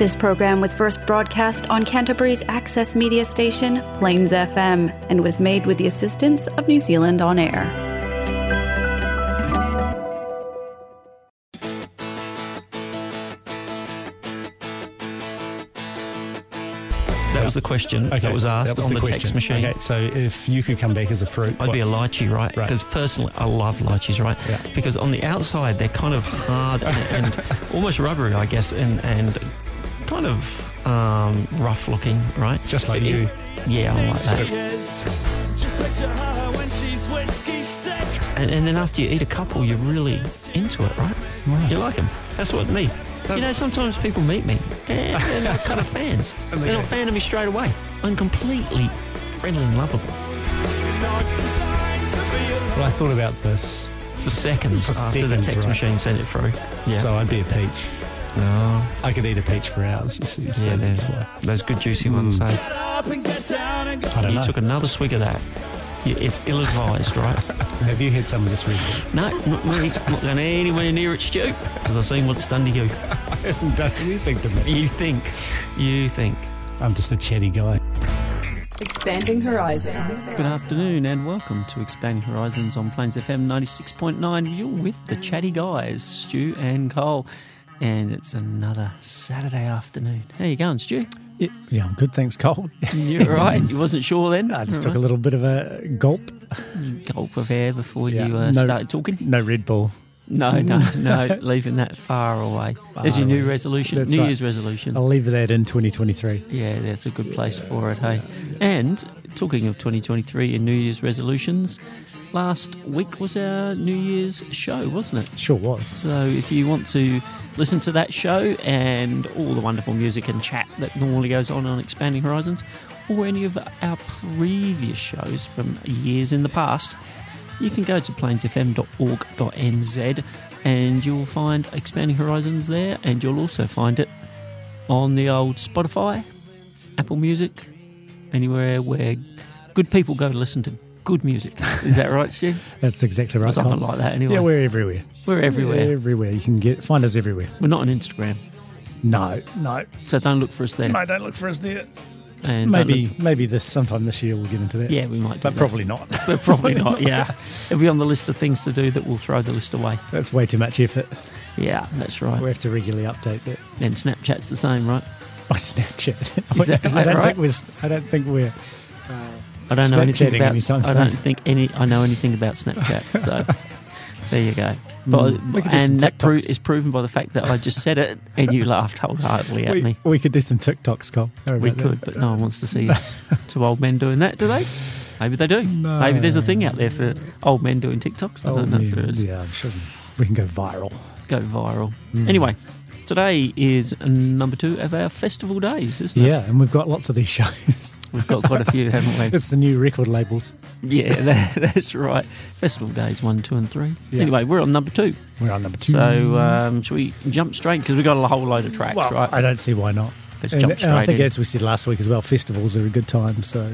This program was first broadcast on Canterbury's access media station, Plains FM, and was made with the assistance of New Zealand On Air. That was the question that was asked that was on the, the text machine. Okay, so if you could come back as a fruit, I'd what- be a lychee, right? Right. Because personally, I love lychees, right? Yeah. Because on the outside, they're kind of hard and, and almost rubbery, I guess, and, and kind of um, rough looking, right? just like you. Yeah, I like that. Just picture her when she's whiskey sick. And, and then after you eat a couple, you're really into it, right? You like them. That's what me. You know, sometimes people meet me and they're not kind of fans. They They're go- not fan of me straight away. I'm completely friendly and lovable Not designed to be a Well, I thought about this, for seconds For after the text right. machine sent it through. Yeah. so I'd be a peach. No. I could eat a peach for hours. You see, so Yeah, that's why. those good juicy ones. Mm. So get up and get down and go. I don't you know. took another swig of that. You- It's ill-advised, right? Have you had some of this recently? no, not me. Not going anywhere near it, Stu, because I've seen what it's done to you. It hasn't done anything to me. You think, you think. I'm just a chatty guy. Expanding horizons. Good afternoon and welcome to Expanding Horizons on Plains FM 96.9. You're with the chatty guys, Stu and Cole. And it's another Saturday afternoon. How you going, Stu? Yeah, yeah I'm good, thanks, Cole. You're right. You wasn't sure then? I just All took a little bit of a gulp. gulp of air before Yeah, you uh, no- started talking. No Red Bull. No, no, no, leaving that far away. There's your new resolution, That's New right. Year's resolution. I'll leave that in 2023. Yeah, that's a good place for it, hey. And talking of 2023 and New Year's resolutions, last week was our New Year's show, wasn't it? Sure was. So if you want to listen to that show and all the wonderful music and chat that normally goes on on Expanding Horizons, or any of our previous shows from years in the past, you can go to plainsfm.org.nz and you'll find Expanding Horizons there, and you'll also find it on the old Spotify, Apple Music, anywhere where good people go to listen to good music. Is that right, Stu? That's exactly right. Something Cole. like that, anyway. Yeah, we're everywhere. We're everywhere. Everywhere. You can get find us everywhere. We're not on Instagram, No, no, so don't look for us there. no. Don't look for us there. And Maybe, look- maybe this sometime this year we'll get into that. yeah, we might, do but that. probably not. but probably not. Yeah, it'll be on the list of things to do that we'll throw the list away. That's way too much effort. Yeah, that's right. We have to regularly update that. And Snapchat's the same, right? Snapchat. Is that- I don't right? think we're. I don't think we're. I don't know anything about. I don't think any. I know anything about Snapchat. So there you go. But, Mm, could do some and that pro- is proven by the fact that I just said it and you laughed wholeheartedly at We, me. we could do some TikToks, Cole. We about that? could, but no one wants to see two old men doing that, do they? Maybe they do. Maybe there's a thing out there for old men doing TikToks. I don't know if yeah, there is. yeah, I'm sure we can go viral. Go viral. Mm. Anyway, today is number two of our festival days, isn't it? Yeah, and we've got lots of these shows. We've got quite a few, haven't we? it's the new record labels. Yeah, that, that's right. Festival days one, two, and three. Yeah. Anyway, we're on number two. We're on number two. So, um, should we jump straight? Because we've got a whole load of tracks, well, right? I don't see why not. Let's And, jump and straight I think, in. as we said last week as well, festivals are a good time. So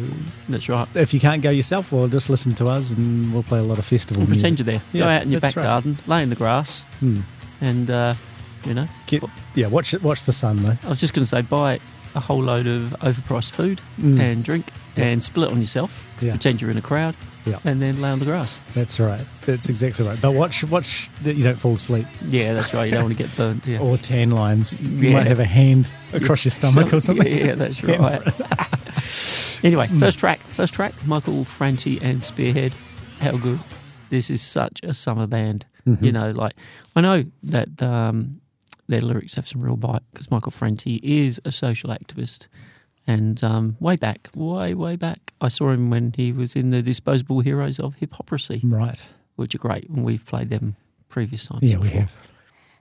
That's right. if you can't go yourself, well, just listen to us and we'll play a lot of festival And pretend you're there. Go out in your back right. garden, lay in the grass, Hmm. and, uh, you know, Get, yeah, watch it. Watch the sun though. I was just going to say buy a whole load of overpriced food Mm. and drink and spill it on yourself. Yeah. Pretend you're in a crowd Yeah. and then lay on the grass. That's right. That's exactly right. But watch, watch that you don't fall asleep Yeah, that's right. You don't want to get burnt. Yeah. or tan lines. You Yeah. might have a hand across your stomach or something. Yeah, that's right. anyway, first track. First track. Michael Franti and Spearhead. How good. This is such a summer band. Mm-hmm. You know, like I know that um, their lyrics have some real bite because Michael Franti is a social activist. And um, way back, way way back, I saw him when he was in the Disposable Heroes of Hypocrisy, Right. which are great, and we've played them previous times. Yeah, we have.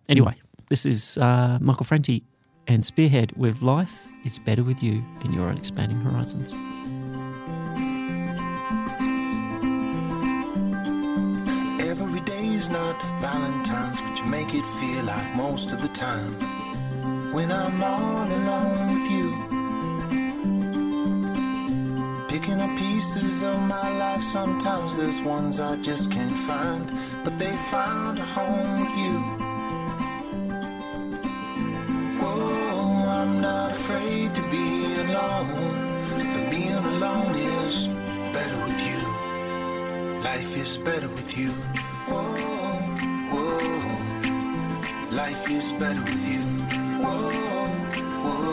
Anyway, this is uh, Michael Franti and Spearhead with Life is Better With You in Your Own Expanding Horizons. Every day is not Valentine's, but you make it feel like most of the time when I'm all alone with you. Picking up pieces of my life, sometimes there's ones I just can't find, but they found a home with you. Oh, I'm not afraid to be alone, but being alone is better with you. Life is better with you. Whoa. Is better with you. Whoa, whoa.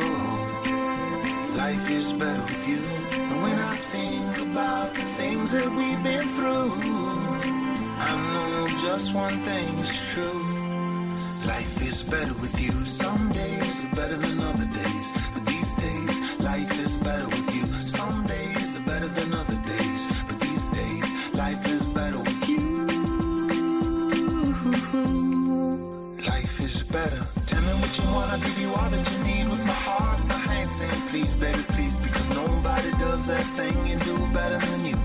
Life is better with you. And when I think about the things that we've been through, I know just one thing is true. Life is better with you. Some days are better than other days. But these days, life is better with you. Some days are better than other days. Want, I'll give you all that you need with my heart and my hand saying, please, baby, please. Because nobody does that thing you do better than you.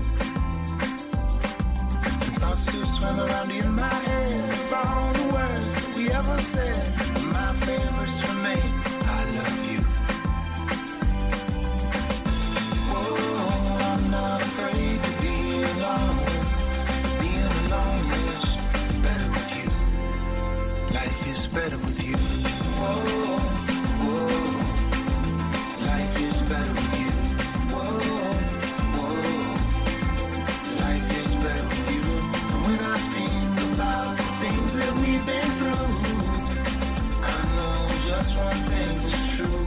And thoughts to swim around in my head of all the words that we ever said. My favorites remain, I love you. Oh, I'm not afraid to be alone. Being alone is better with you. Life is better with one thing is true.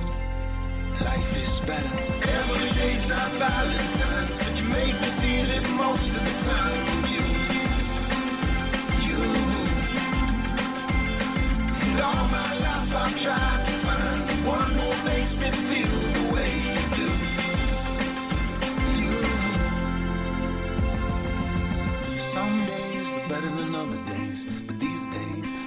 Life is better. Every day's not Valentine's, but you make me feel it most of the time. You, you. And all my life I've tried to find the one who makes me feel the way you do. You. Some days are better than other days, but these days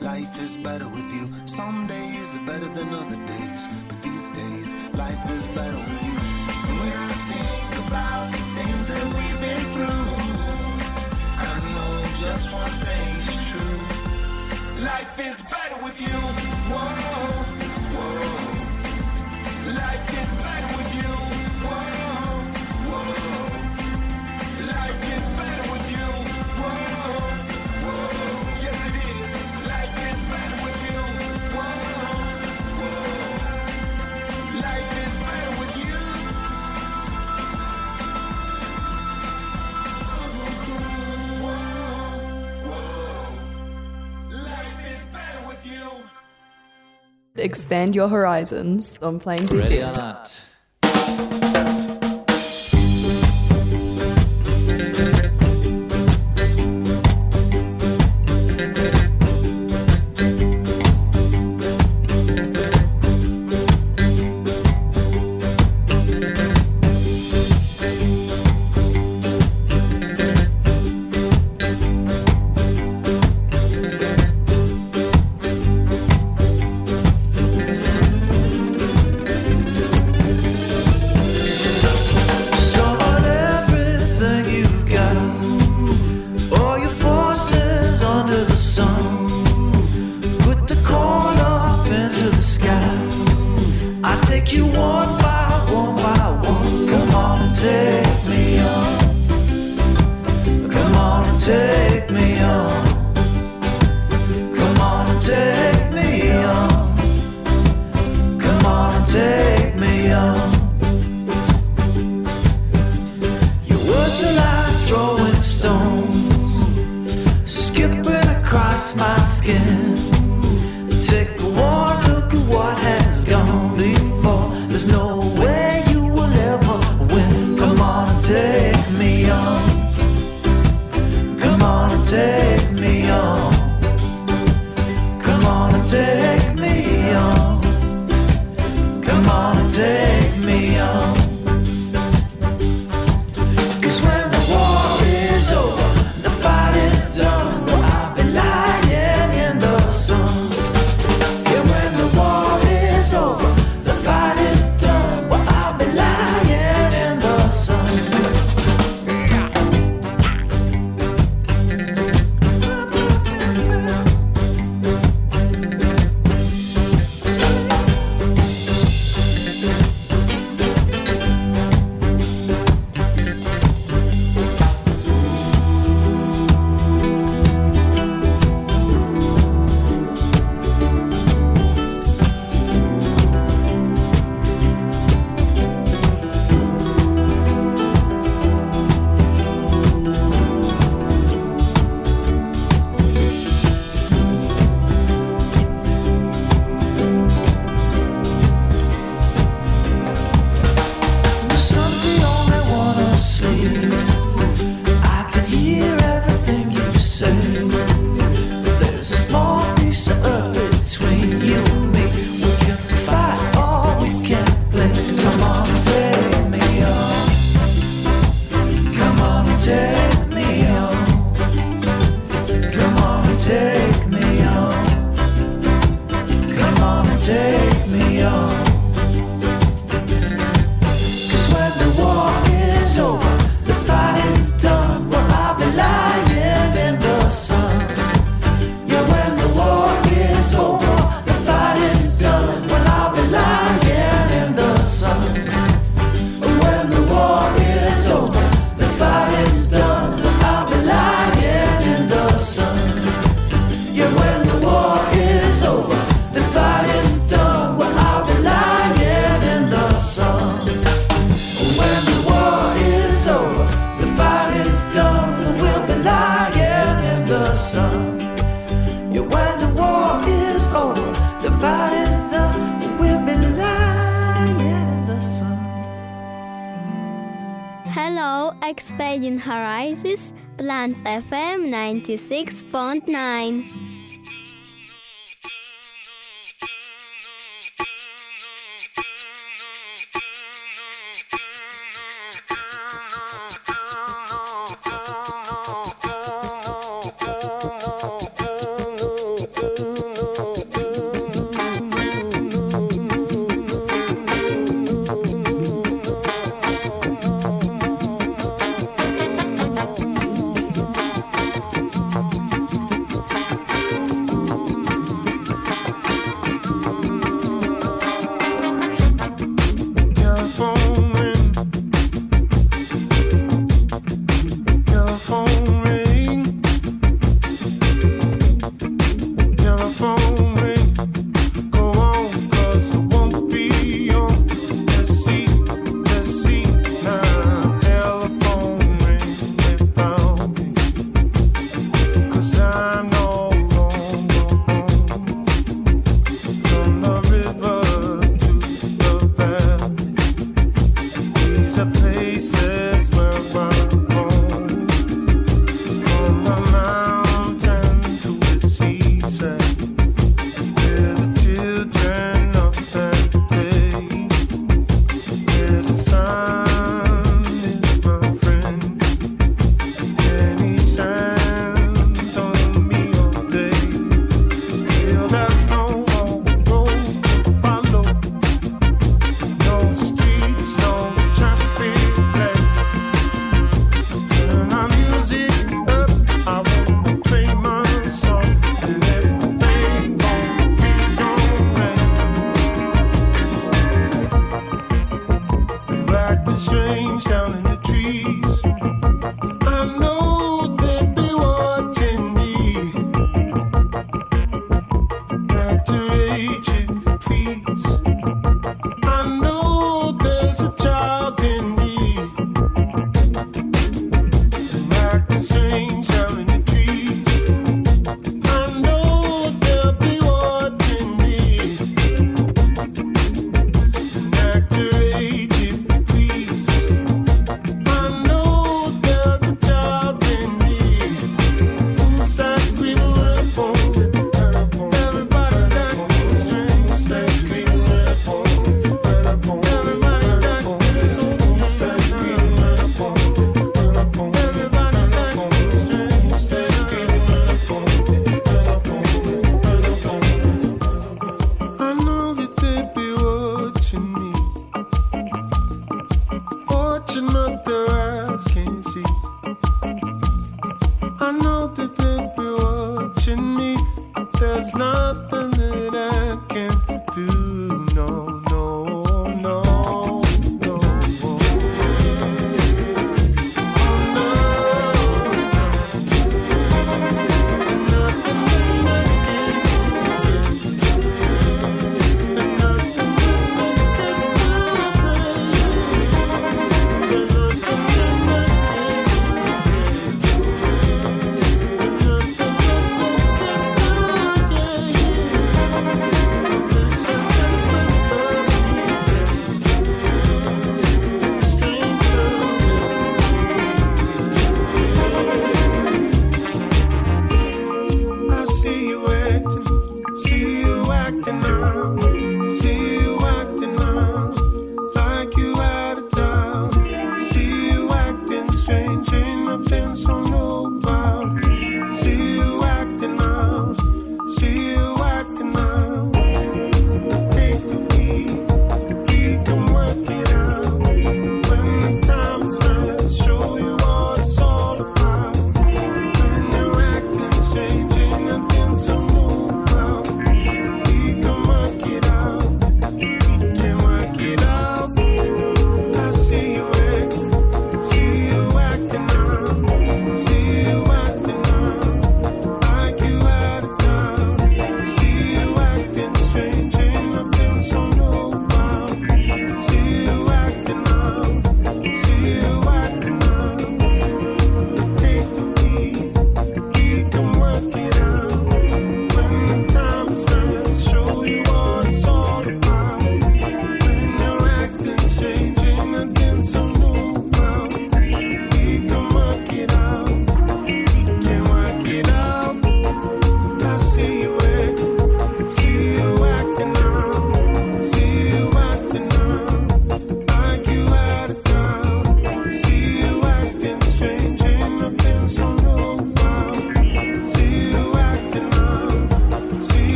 life is better with you. Some days are better than other days, but these days life is better with you. And when I think about the things that we've been through, I know just one thing is true. Life is better with you. Expand your horizons on Plains. Ready or not? On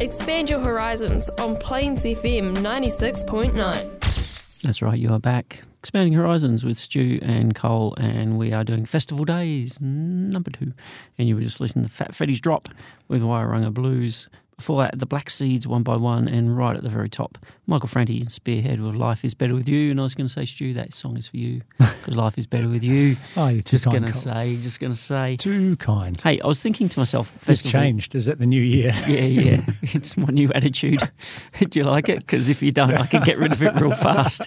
Expand your horizons on Plains FM 96.9. That's right, you are back. Expanding Horizons with Stu and Cole, and we are doing Festival Days number two. And you were just listening to Fat Freddy's Drop with Wairunga Blues. Before that, the Black Seeds one by one, and right at the very top, Michael Franti Spearhead with Life is Better with You. And I was going to say, Stu, that song is for you because life is better with you. Oh, you're too Just going to say, just going to say. Too kind. Hey, I was thinking to myself, It's changed. Is it the new year? yeah, yeah. It's my new attitude. Do you like it? Because if you don't, I can get rid of it real fast.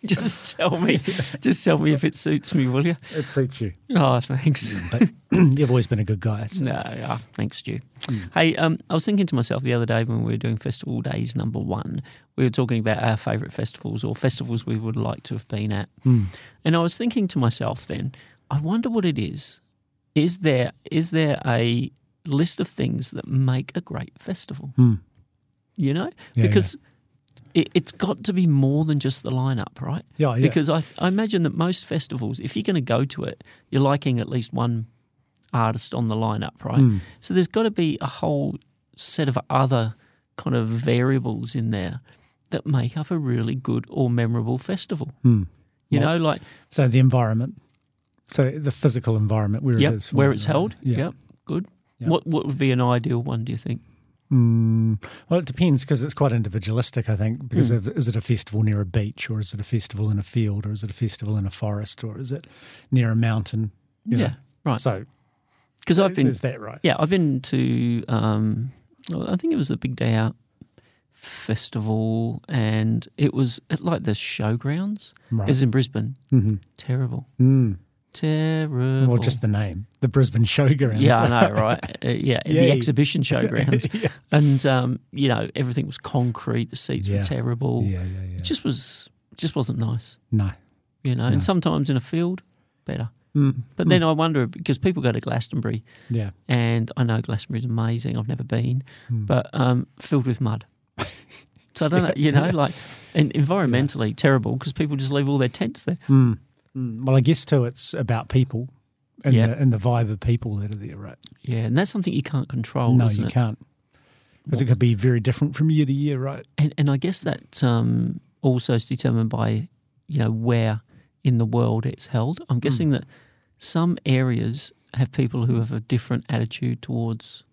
just tell me. Just tell me if it suits me, will you? It suits you. Oh, thanks. Mm, but you've always been a good guy. so- No, yeah, thanks, Stu. Mm. Hey, um, I was thinking to myself the other day when we were doing Festival Days number one, we were talking about our favourite festivals or festivals we would like to have been at. Mm. And I was thinking to myself then, I wonder what it is. Is there is there a list of things that make a great festival? Hmm. You know? Yeah, because It, it's got to be more than just the lineup, right? Yeah, yeah. Because I, I imagine that most festivals, if you're going to go to it, you're liking at least one artist on the lineup, right? Mm. So there's got to be a whole set of other kind of variables in there that make up a really good or memorable festival. Mm. You know, like So the environment. So the physical environment where yep, it is. where it's held. Yeah. Yep, good. What what would be an ideal one? Do you think? Mm, well, it depends because it's quite individualistic, I think. Because Mm. of, is it a festival near a beach, or is it a festival in a field, or is it a festival in a forest, or is it near a mountain? you know? Yeah, right. So Because I've been is that right? Yeah, I've been to. Um, I think it was the Big Day Out festival, and it was at like the showgrounds. Right. It was in Brisbane. hmm Terrible, Mm. Terrible. Well, just the name, the Brisbane Showgrounds. yeah, I know, right? Uh, yeah, the exhibition showgrounds, yeah. and um, you know everything was concrete. The seats Yeah. were terrible. yeah, yeah, yeah. It just was, just wasn't nice. no. You know, No. and sometimes in a field, better. Mm. But then I wonder because people go to Glastonbury, Yeah. and I know Glastonbury's amazing. I've never been, Mm. but um, filled with mud. so I don't know, you know, like and environmentally terrible because people just leave all their tents there. Mm. Mm. Well, I guess too, it's about people and, Yeah. the, and the vibe of people that are there, right? Yeah, and that's something you can't control. no, you it? can't. Because it could be very different from year to year, right? And and I guess that um, also is determined by you know where in the world it's held. Hmm. I'm guessing that some areas have people who have a different attitude towards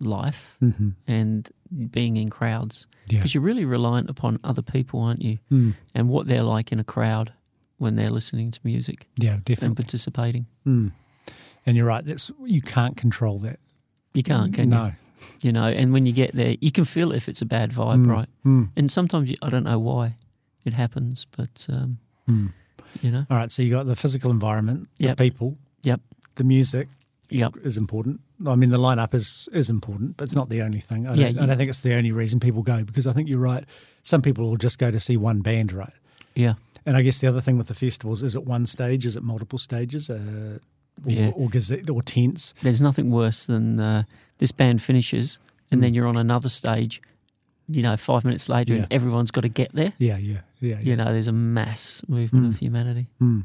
life Mm-hmm. and being in crowds Yeah. because you're really reliant upon other people, aren't you? Mm. And what they're like in a crowd when they're listening to music Yeah, definitely. and participating. Mm. And you're right. That's you can't control that. You can't, can no. you? You know, and when you get there, you can feel if it's a bad vibe, Mm. right? Mm. And sometimes you, I don't know why it happens, but um, Mm. you know, All right. So you got the physical environment, Yep. the people, Yep. the music yep, is important. I mean, the lineup is is important, but it's not the only thing. I Yeah, don't, you- I don't think it's the only reason people go because I think you're right. Some people will just go to see one band, right? yeah, And I guess the other thing with the festivals is it one stage? Is it multiple stages? Uh, or, Yeah. or, gazette, or tents? There's nothing worse than uh, this band finishes and Mm. then you're on another stage. You know, five minutes later, Yeah. and everyone's got to get there. Yeah, yeah, yeah. You know, there's a mass movement of humanity. Mm.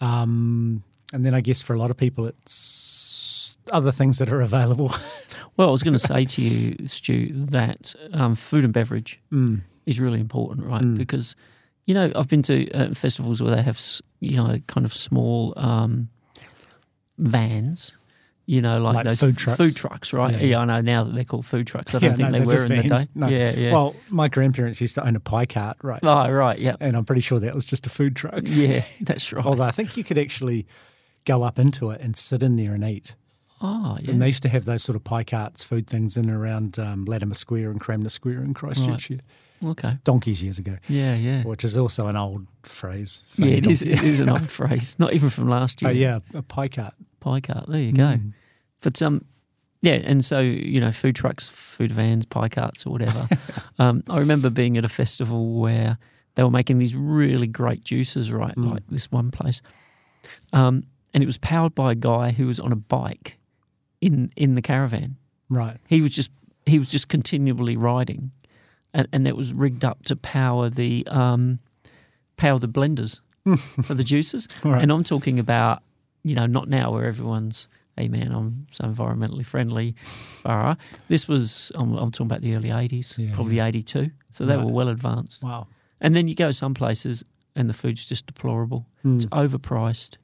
Um, and then I guess for a lot of people, it's other things that are available. Well, I was going to say to you, Stu, that um, food and beverage Mm. is really important, right? Mm. Because, you know, I've been to uh, festivals where they have, you know, kind of small um, vans, you know, like, Like those food trucks? Food trucks, right? Yeah. Yeah, I know now that they're called food trucks. I don't Yeah, think no, they were in the day. No. Yeah, yeah. Well, my grandparents used to own a pie cart, right? oh, right, yeah. And I'm pretty sure that was just a food truck. Yeah, that's right. Although I think you could actually go up into it and sit in there and eat. oh, yeah. And they used to have those sort of pie carts, food things in and around um, Latimer Square and Cranmer Square in Christchurch. Yeah. Okay. Donkeys years ago, Yeah, yeah. which is also an old phrase. Yeah, it is, it is an old phrase. Not even from last year. Oh, yeah, a pie cart. Pie cart. There you go. Mm. But um, yeah, and so you know, food trucks, food vans, pie carts, or whatever. um, I remember being at a festival where they were making these really great juices, right? Mm. Like this one place, um, and it was powered by a guy who was on a bike in in the caravan. Right. He was just he was just continually riding, and and that was rigged up to power the um, power the blenders for the juices. Right. And I'm talking about you know not now where everyone's hey man, I'm so environmentally friendly. Borough. This was, I'm, I'm talking about the early 80s, Yeah, probably 82. So they Right. were well advanced. Wow. And then you go some places and the food's just deplorable. Hmm. It's overpriced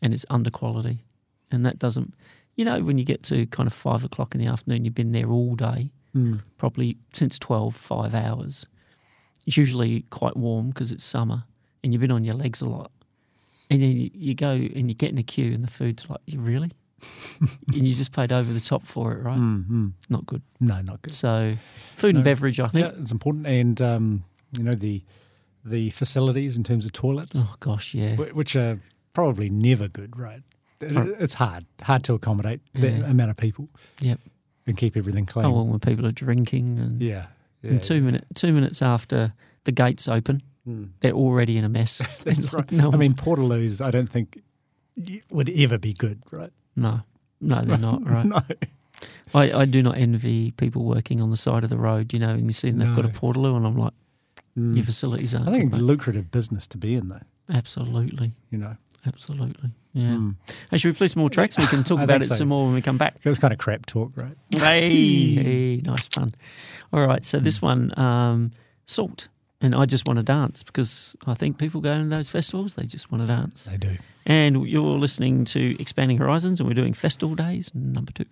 and it's under quality. And that doesn't, you know, when you get to kind of five o'clock in the afternoon, you've been there all day, Mm. probably since 12, five hours. It's usually quite warm because it's summer and you've been on your legs a lot. And then you, you go and you get in the queue and the food's like, you really? and you just paid over the top for it, right? Mm, mm. Not good. No, not good. So, food No. and beverage, I think. Yeah, it's important, and um, you know the the facilities in terms of toilets, Oh, gosh, yeah. which are probably never good, right? It's hard, hard to accommodate Yeah. amount of people Yep. And keep everything clean. Oh, well, when people are drinking and, yeah, yeah, and two, minute, two minutes after the gates open, Mm. they're already in a mess. That's right. no I mean, Portaloos, I don't think would ever be good, right? no, no, they're not, right? no. I, I do not envy people working on the side of the road, you know, and you see them, they've got a No. Portaloo, and I'm like, Mm. your facilities aren't I think lucrative business to be in, though. Absolutely. You know, Absolutely. Yeah. Mm. Hey, should we play some more tracks? We can talk about it so. some more when we come back. it was kind of crap talk, right? Hey, hey, nice fun. All right, so Hmm. this one, um, Salt. And I just want to dance because I think people go to those festivals, they just want to dance. They do. And you're listening to Expanding Horizons, and we're doing Festival Days number two.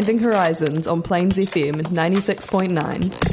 Expanding Horizons on Plains FM 96.9.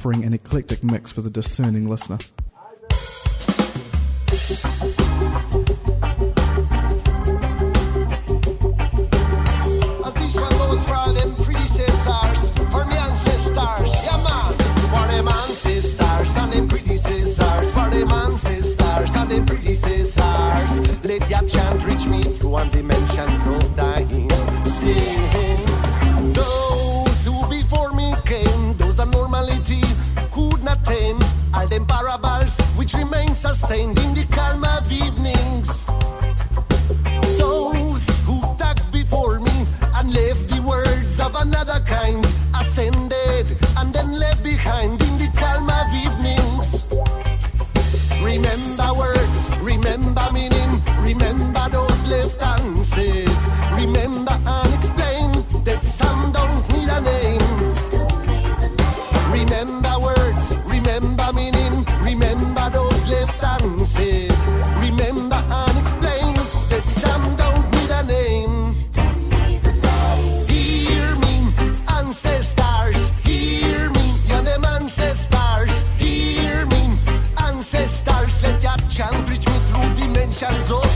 offering an eclectic mix for the discerning listener. Kind. you. Ocean Zoo.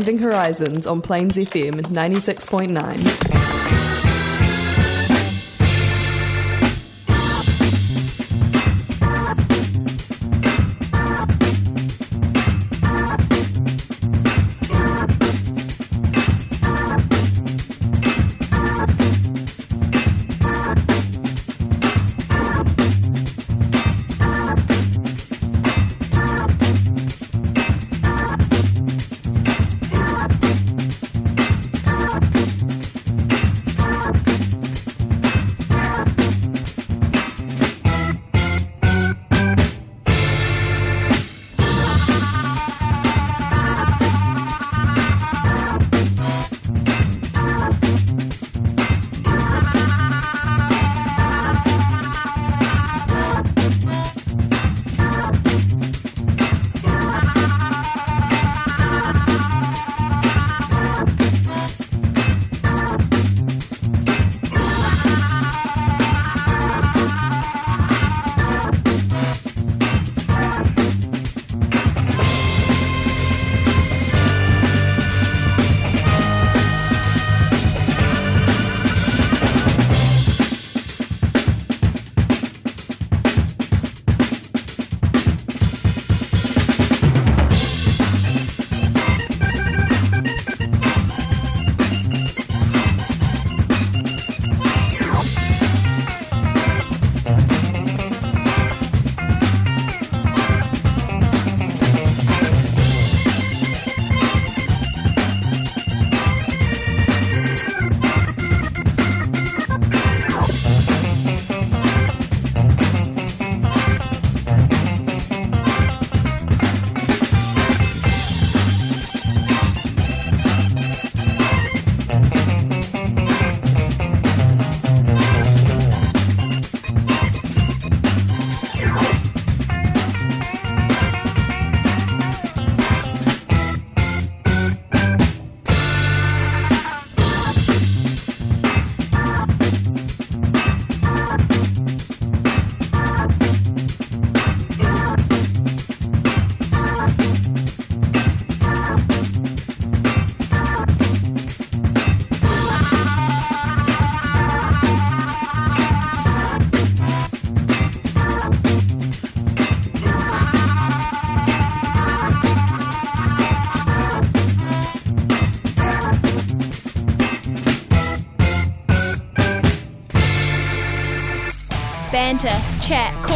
Expanding Horizons on Plains FM 96.9.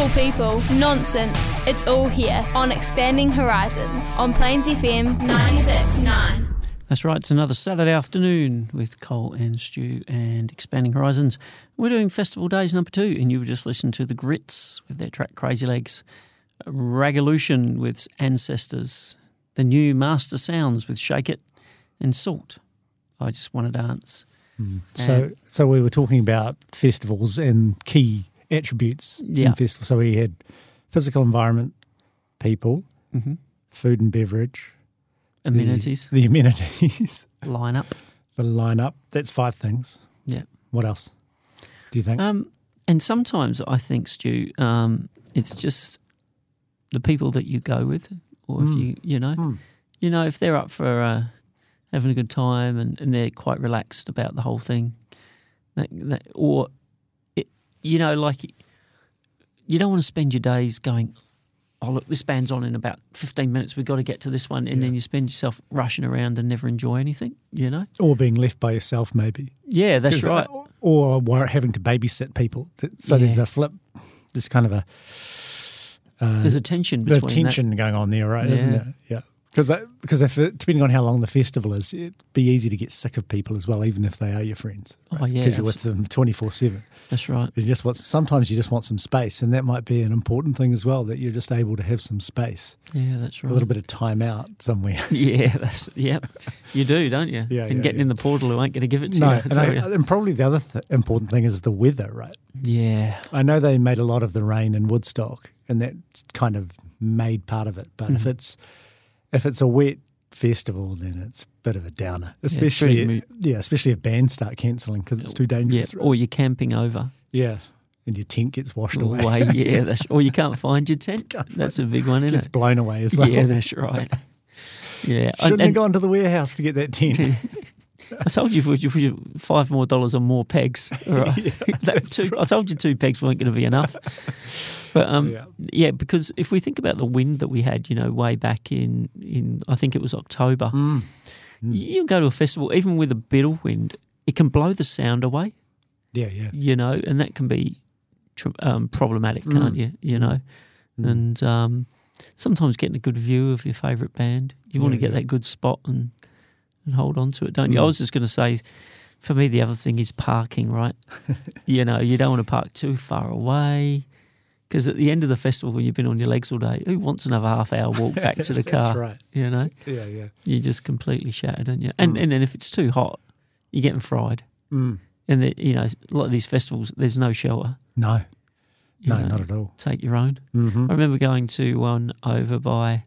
cool people, nonsense. It's all here on Expanding Horizons on Plains FM 96.9. That's right, it's another Saturday afternoon with Cole and Stu and Expanding Horizons. We're doing Festival Days number two, and you were just listening to The Grits with their track Crazy Legs. Ragolution with Ancestors, the new Mastersounds with Shake It, and Salt. I just want to dance. Hmm. So, so we were talking about festivals and key attributes Yeah. in festivals. So we had physical environment, people, Mhm. food and beverage, the- Amenities. the, amenities, lineup, the lineup. That's five things. Yeah. What else? Do you think? Um, and sometimes I think, Stu, um, it's just the people that you go with, or if Mm. you, you know, Mm. you know, if they're up for uh, having a good time and, and they're quite relaxed about the whole thing, that, that, or, you know, like you don't want to spend your days going, oh, look, this band's on in about 15 minutes, we've got to get to this one. And then you spend yourself rushing around and never enjoy anything, you know? or being left by yourself, maybe. Yeah, that's uh, right. Or wor- having to babysit people. That- So there's a flip. There's kind of a. Uh, There's a tension There's between that. tension going on there, right? Isn't it? Yeah. Because because if it, depending on how long the festival is, it'd be easy to get sick of people as well, even if they are your friends. Oh, yeah, Because you're with them twenty four seven. That's right. You just want sometimes you just want some space, and that might be an important thing as well. That you're just able to have some space, Yeah, that's right. a little bit of time out somewhere. Yeah, that's yep. You do, don't you? Yeah, And yeah, getting yeah. in the portal who ain't going to give it to no, you. And, I, and probably the other th- important thing is the weather, right? Yeah. I know they made a lot of the rain in Woodstock, and that kind of made part of it. But if Mhm. it's if it's a wet festival, then it's a bit of a downer, it's especially pretty yeah, especially if bands start cancelling because it's too Yeah, dangerous. right? or you're camping over. yeah, and your tent gets washed away. Away, yeah, or you can't find your tent. That's a big one, isn't gets it? blown away as well. Yeah, that's right. Yeah, Shouldn't and- have gone to the warehouse to get that tent. I told you, if you five more dollars on more pegs. right. That two, I told you two pegs weren't going to be enough. But um, Yeah. yeah. because if we think about the wind that we had, you know, way back in in I think it was October, Mm. you go to a festival, even with a bit of wind, it can blow the sound away. yeah, yeah. you know, and that can be tr- um, problematic, can't Mm. you? You know, Mm. and um, sometimes getting a good view of your favourite band, you want to get yeah. that good spot and and hold on to it, don't you? I Mm. was just going to say, for me, the other thing is parking. Right, you know, you don't want to park too far away. Because at the end of the festival, when you've been on your legs all day, who wants another half hour walk back to the car? That's right. You know, Yeah, yeah. you're just completely shattered, aren't you? And Mm. and then if it's too hot, you're getting fried. Mm. And the, you know, a lot of these festivals, there's no shelter. No, no, know, not at all. Take your own. Mhm. I remember going to one over by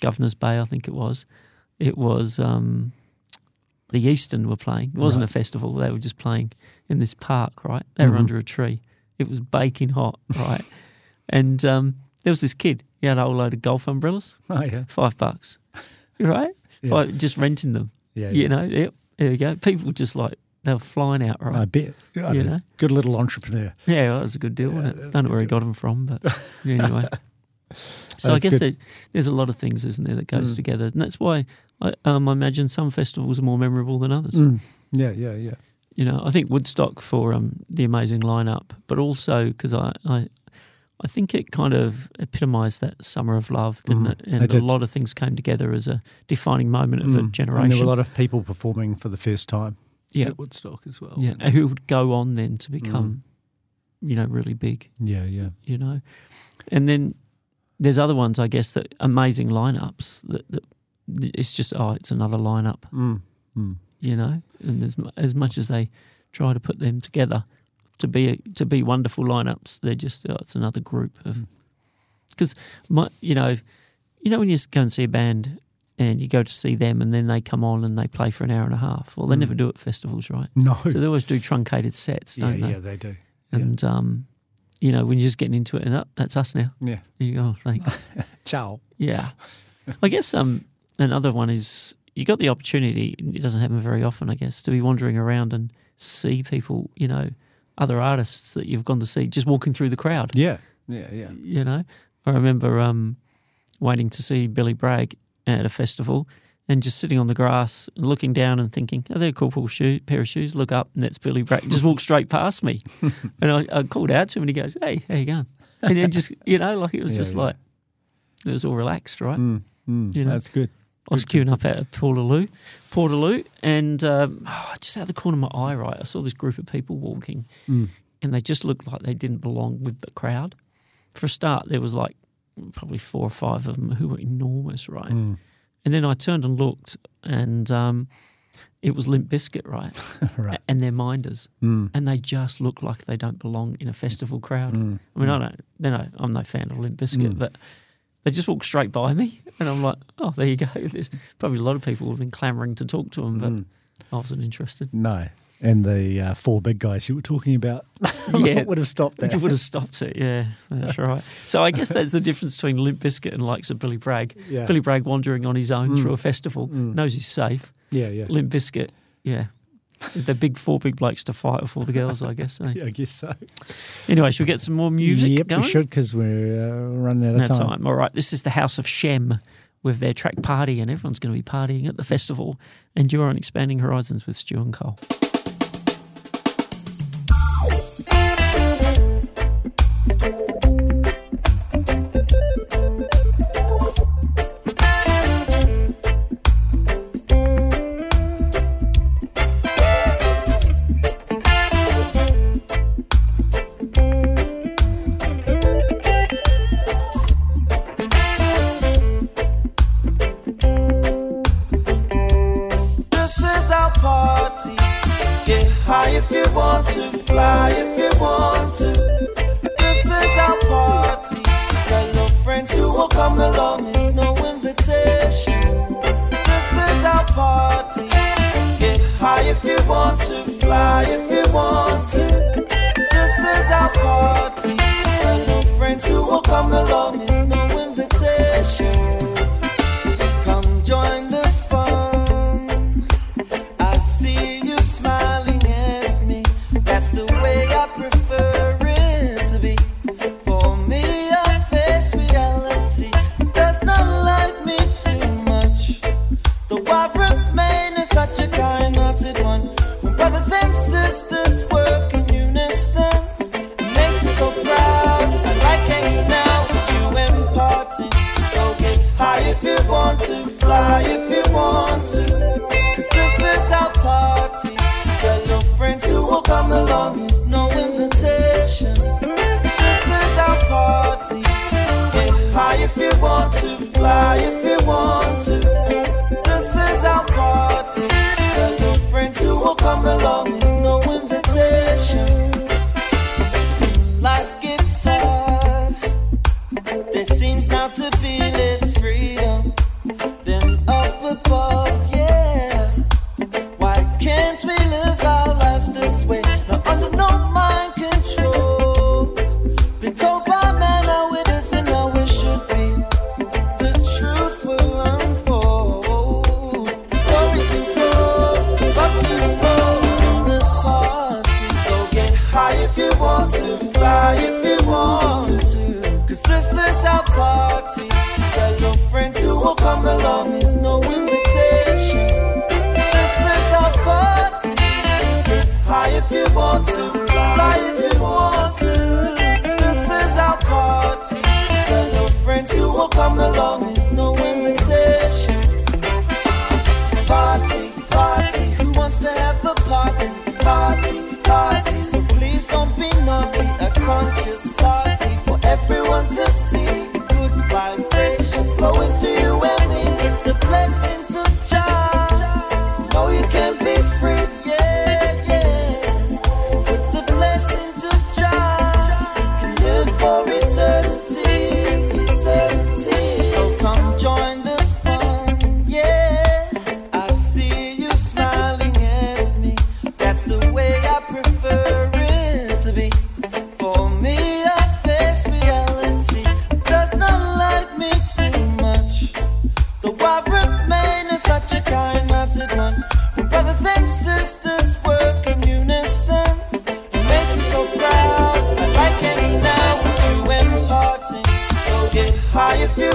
Governor's Bay, I think it was. It was um, the Eastern were playing. It wasn't Right. a festival. They were just playing in this park, right? They were Mhm. under a tree. It was baking hot, right? and um, there was this kid. He had a whole load of golf umbrellas. Oh yeah, Five bucks, right? Yeah. Five, just renting them. yeah. You yeah. know, yep, there we go. People just like, they were flying out, right? I bet. I You bet. know? Good little entrepreneur. Yeah, well, that was a good deal, Yeah, wasn't it? Don't know where he got them from, but anyway. So I guess there's a lot of things, isn't there, that goes Mm. together, and that's why I, um, I imagine some festivals are more memorable than others. Mm. Yeah, yeah, yeah. You know, I think Woodstock for um, the amazing lineup, but also because I, I, I think it kind of epitomised that summer of love, didn't Mhm. it? They And a did. lot of things came together as a defining moment of a Mm. And there generation. were a lot of people performing for the first time yeah, at Woodstock as well. yeah, and who would go on then to become, you know, really big. yeah, yeah. you know. And then there's other ones, I guess, that amazing lineups that, that it's just oh, it's another lineup, Mm. Mm. you know. And as as much as they try to put them together to be to be wonderful lineups, they're just oh, it's another group of Mm. because my you know you know when you go and see a band. And you go to see them, and then they come on and they play for an hour and a half. Well, they Mm. never do it at festivals, right? No. So they always do truncated sets, yeah, don't they? yeah, they do. Yeah. And um, you know, when you're just getting into it, and oh, that's us now. Yeah. You go, oh, thanks. Ciao. yeah. I guess um, another one is you got the opportunity. It doesn't happen very often, I guess, to be wandering around and see people. You know, other artists that you've gone to see just walking through the crowd. Yeah, yeah, yeah. You know, I remember um, waiting to see Billy Bragg at a festival. And just sitting on the grass, and looking down and thinking, "Oh, they're a cool, cool shoe, pair of shoes." Look up, and that's Billy Bragg. Just walked straight past me, and I, I called out to him, and he goes, "Hey, how you going?" And then just, you know, like it was Yeah, just yeah. like it was all relaxed, right? Mm. Mm. You know. That's good. I was queuing up at of Portaloo, Portaloo, and um, just out of the corner of my eye, right, I saw this group of people walking, Mm. and they just looked like they didn't belong with the crowd. For a start, there was like probably four or five of them who were enormous, right? Mm. And then I turned and looked, and um, it was Limp Bizkit, right? Right. And they're minders, Mm. and they just look like they don't belong in a festival crowd. Mm. I mean, I don't, they know I'm no fan of Limp Bizkit, Mm. but they just walk straight by me, and I'm like, oh, there you go. There's probably a lot of people have been clamouring to talk to them, but Mm. I wasn't interested. No. And the uh, four big guys you were talking about Yeah. would have stopped there. You would have stopped it, yeah, that's right. So I guess that's the difference between Limp Bizkit and likes of Billy Bragg. Yeah. Billy Bragg wandering on his own Mm. through a festival, Mm. knows he's safe. Yeah, yeah. Limp Bizkit, yeah. The big four big blokes to fight with all the girls, I guess. eh? Yeah, I guess so. Anyway, should we get some more music Yep, going? we should because we're uh, running out of time. time. All right, this is the House of Shem with their track Party, and everyone's going to be partying at the festival. And you're on Expanding Horizons with Stu and Cole. Will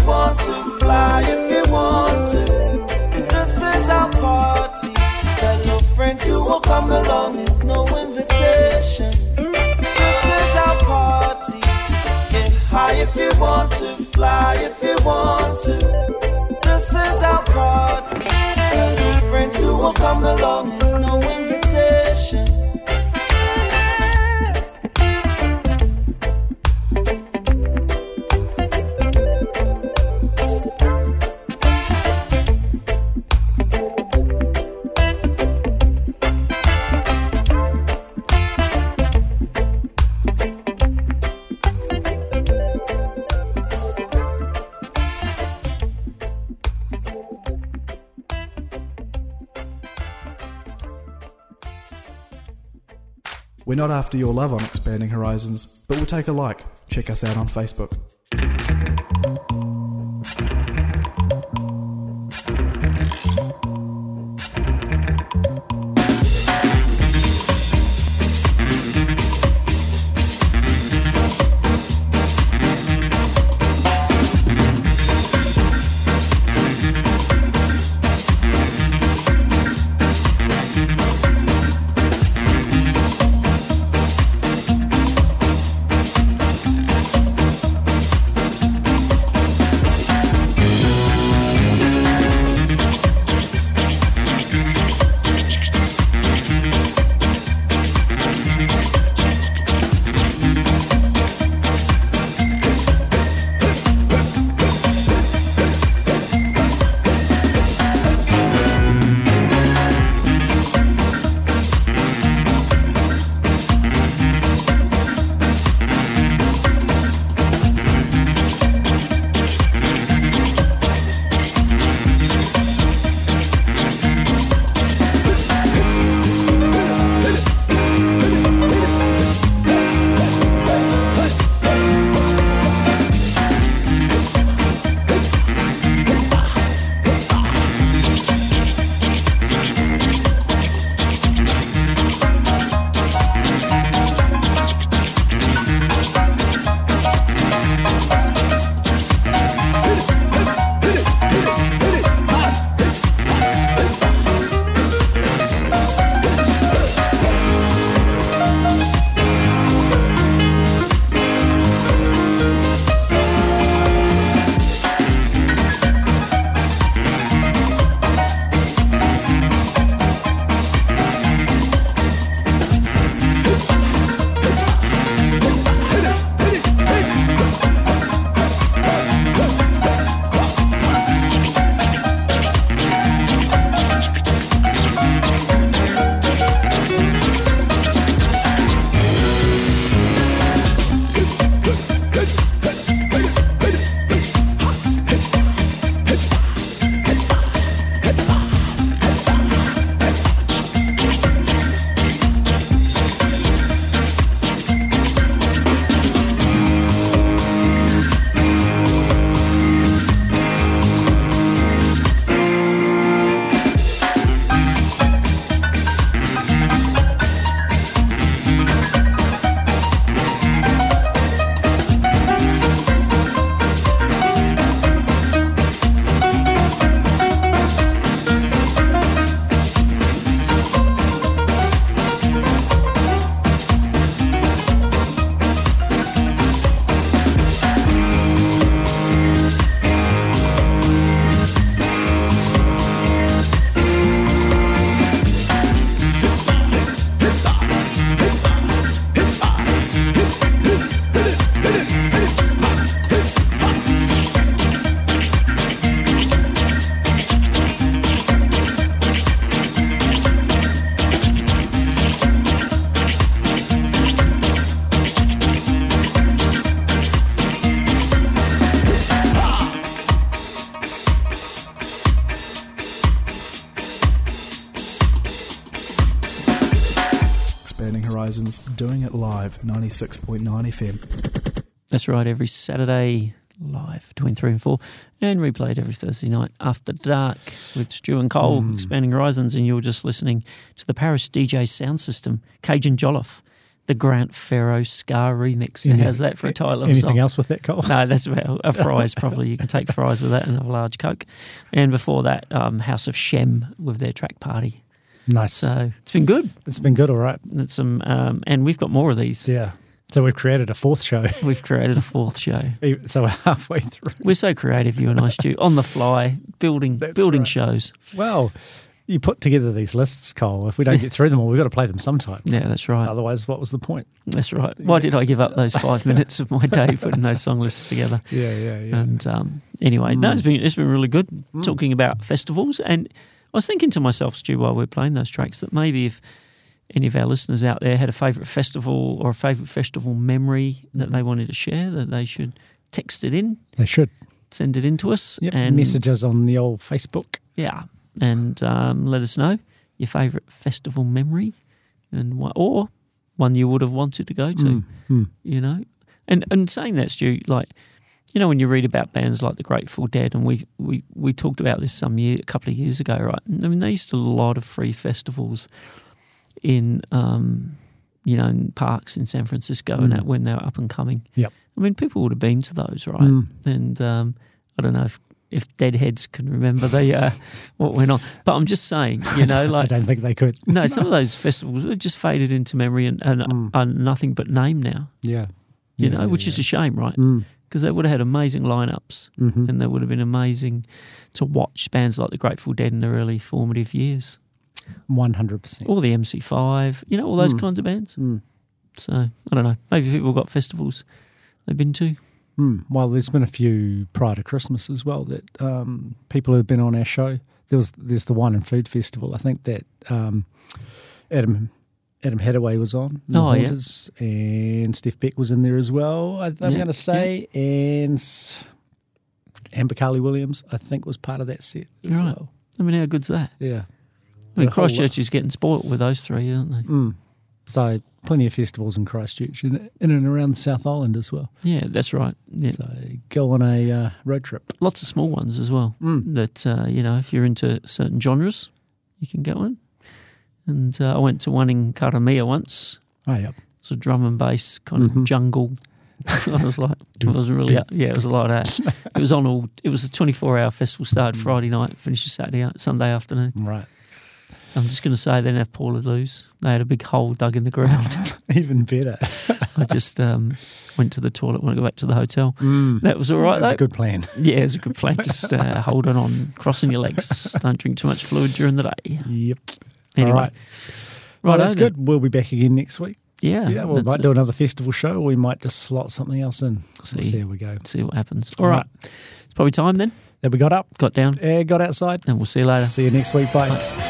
want to, fly if you want to. This is our party. Tell your friends who will come along. There's no invitation. This is our party. Get high if you want to, fly if you want to. This is our party. Tell your friends who will come along. There's no Not after your love on Expanding Horizons, but we'll take a like. Check us out on Facebook. 96.9 FM. That's right, every Saturday live between 3 and 4 and replayed every Thursday night after dark with Stu and Cole, Mm. Expanding Horizons, and you're just listening to the Paris DJ sound system, Cajun Jolliffe, the Grant Ferro Scar remix. Any- How's that for a title of a anything song? else with that, Cole? No, that's about a fries probably. You can take fries with that and have a large Coke. And before that, um, House of Shem with their track party. Nice. So it's been good. It's been good, all right. It's some, um, and we've got more of these. Yeah. So we've created a fourth show. We've created a fourth show. So we're halfway through. We're so creative, you and I, Stu, on the fly, building building shows. Well, you put together these lists, Cole. If we don't get through them all, we've got to play them sometime. Yeah, that's right. Otherwise, what was the point? That's right. Why did I give up those five minutes of my day putting those song lists together? Yeah, yeah, yeah. And um, anyway, no, Mm. it's been it's been really good Mm. talking about festivals. And I was thinking to myself, Stu, while we are playing those tracks, that maybe if any of our listeners out there had a favourite festival or a favourite festival memory that they wanted to share, that they should text it in, They should. send it in to us, Yep. and Messages on the old Facebook. Yeah, and um, let us know your favourite festival memory, and what, or one you would have wanted to go to. Mm, mm. You know, and and saying that, Stu, like you know, when you read about bands like the Grateful Dead, and we we we talked about this some year, a couple of years ago, right? I mean, they used to do a lot of free festivals in, um, you know, in parks in San Francisco, and Mm. that when they were up and coming. Yep. I mean, people would have been to those, right? Mm. And um, I don't know if if deadheads can remember the uh, what went on, but I'm just saying, you know, like I don't think they could. no, some of those festivals are just faded into memory and, and Mm. are nothing but name now. Yeah. You Yeah, know, yeah, which is a shame, right? Because they would have had amazing lineups, Mhm. and they would have been amazing to watch bands like the Grateful Dead in their early formative years, One hundred percent. or the MC5. You know, all those Mm. kinds of bands. Mm. So I don't know. Maybe people got festivals they've been to. Mm. Well, there's been a few prior to Christmas as well that um, people have been on our show. There was there's the Wine and Food Festival. I think that um, Adam Adam Hattaway was on. the Oh, yeah. And Steph Beck was in there as well. I, I'm Yeah, going to say, and s- Amber Carly Williams, I think, was part of that set as Right. well. I mean, how good's that? Yeah. I mean, A whole lot. Christchurch is getting spoilt with those three, aren't they? Mm. So plenty of festivals in Christchurch and in and around the South Island as well. Yeah, that's right. Yeah. So go on a uh, road trip. Lots of small ones as well. Mm. That uh, you know, if you're into certain genres, you can go in. And uh, I went to one in Karamea once. Oh, yeah. It's a drum and bass kind Mhm. of jungle. I was like, it wasn't really, yeah, it was a lot of that. It was on all. It was a 24 hour festival. Started Friday night, finished Saturday, Sunday afternoon. Right. I'm just going to say they didn't have Portaloos. They had a big hole dug in the ground. Even better. I just um, went to the toilet when I got back to the hotel. Mm. That was all right. That's though. a good plan. Yeah, it's a good plan. Just uh, hold on, on, crossing your legs. Don't drink too much fluid during the day. Yep. Anyway. All right. Well, Right, that's then. good. We'll be back again next week. Yeah, Yeah, we might it. do another festival show or we might just slot something else in. See. See how we go. See what happens. All right. It's probably time then. That we got up, Got down, uh, got outside. and we'll see you later. See you next week. Bye.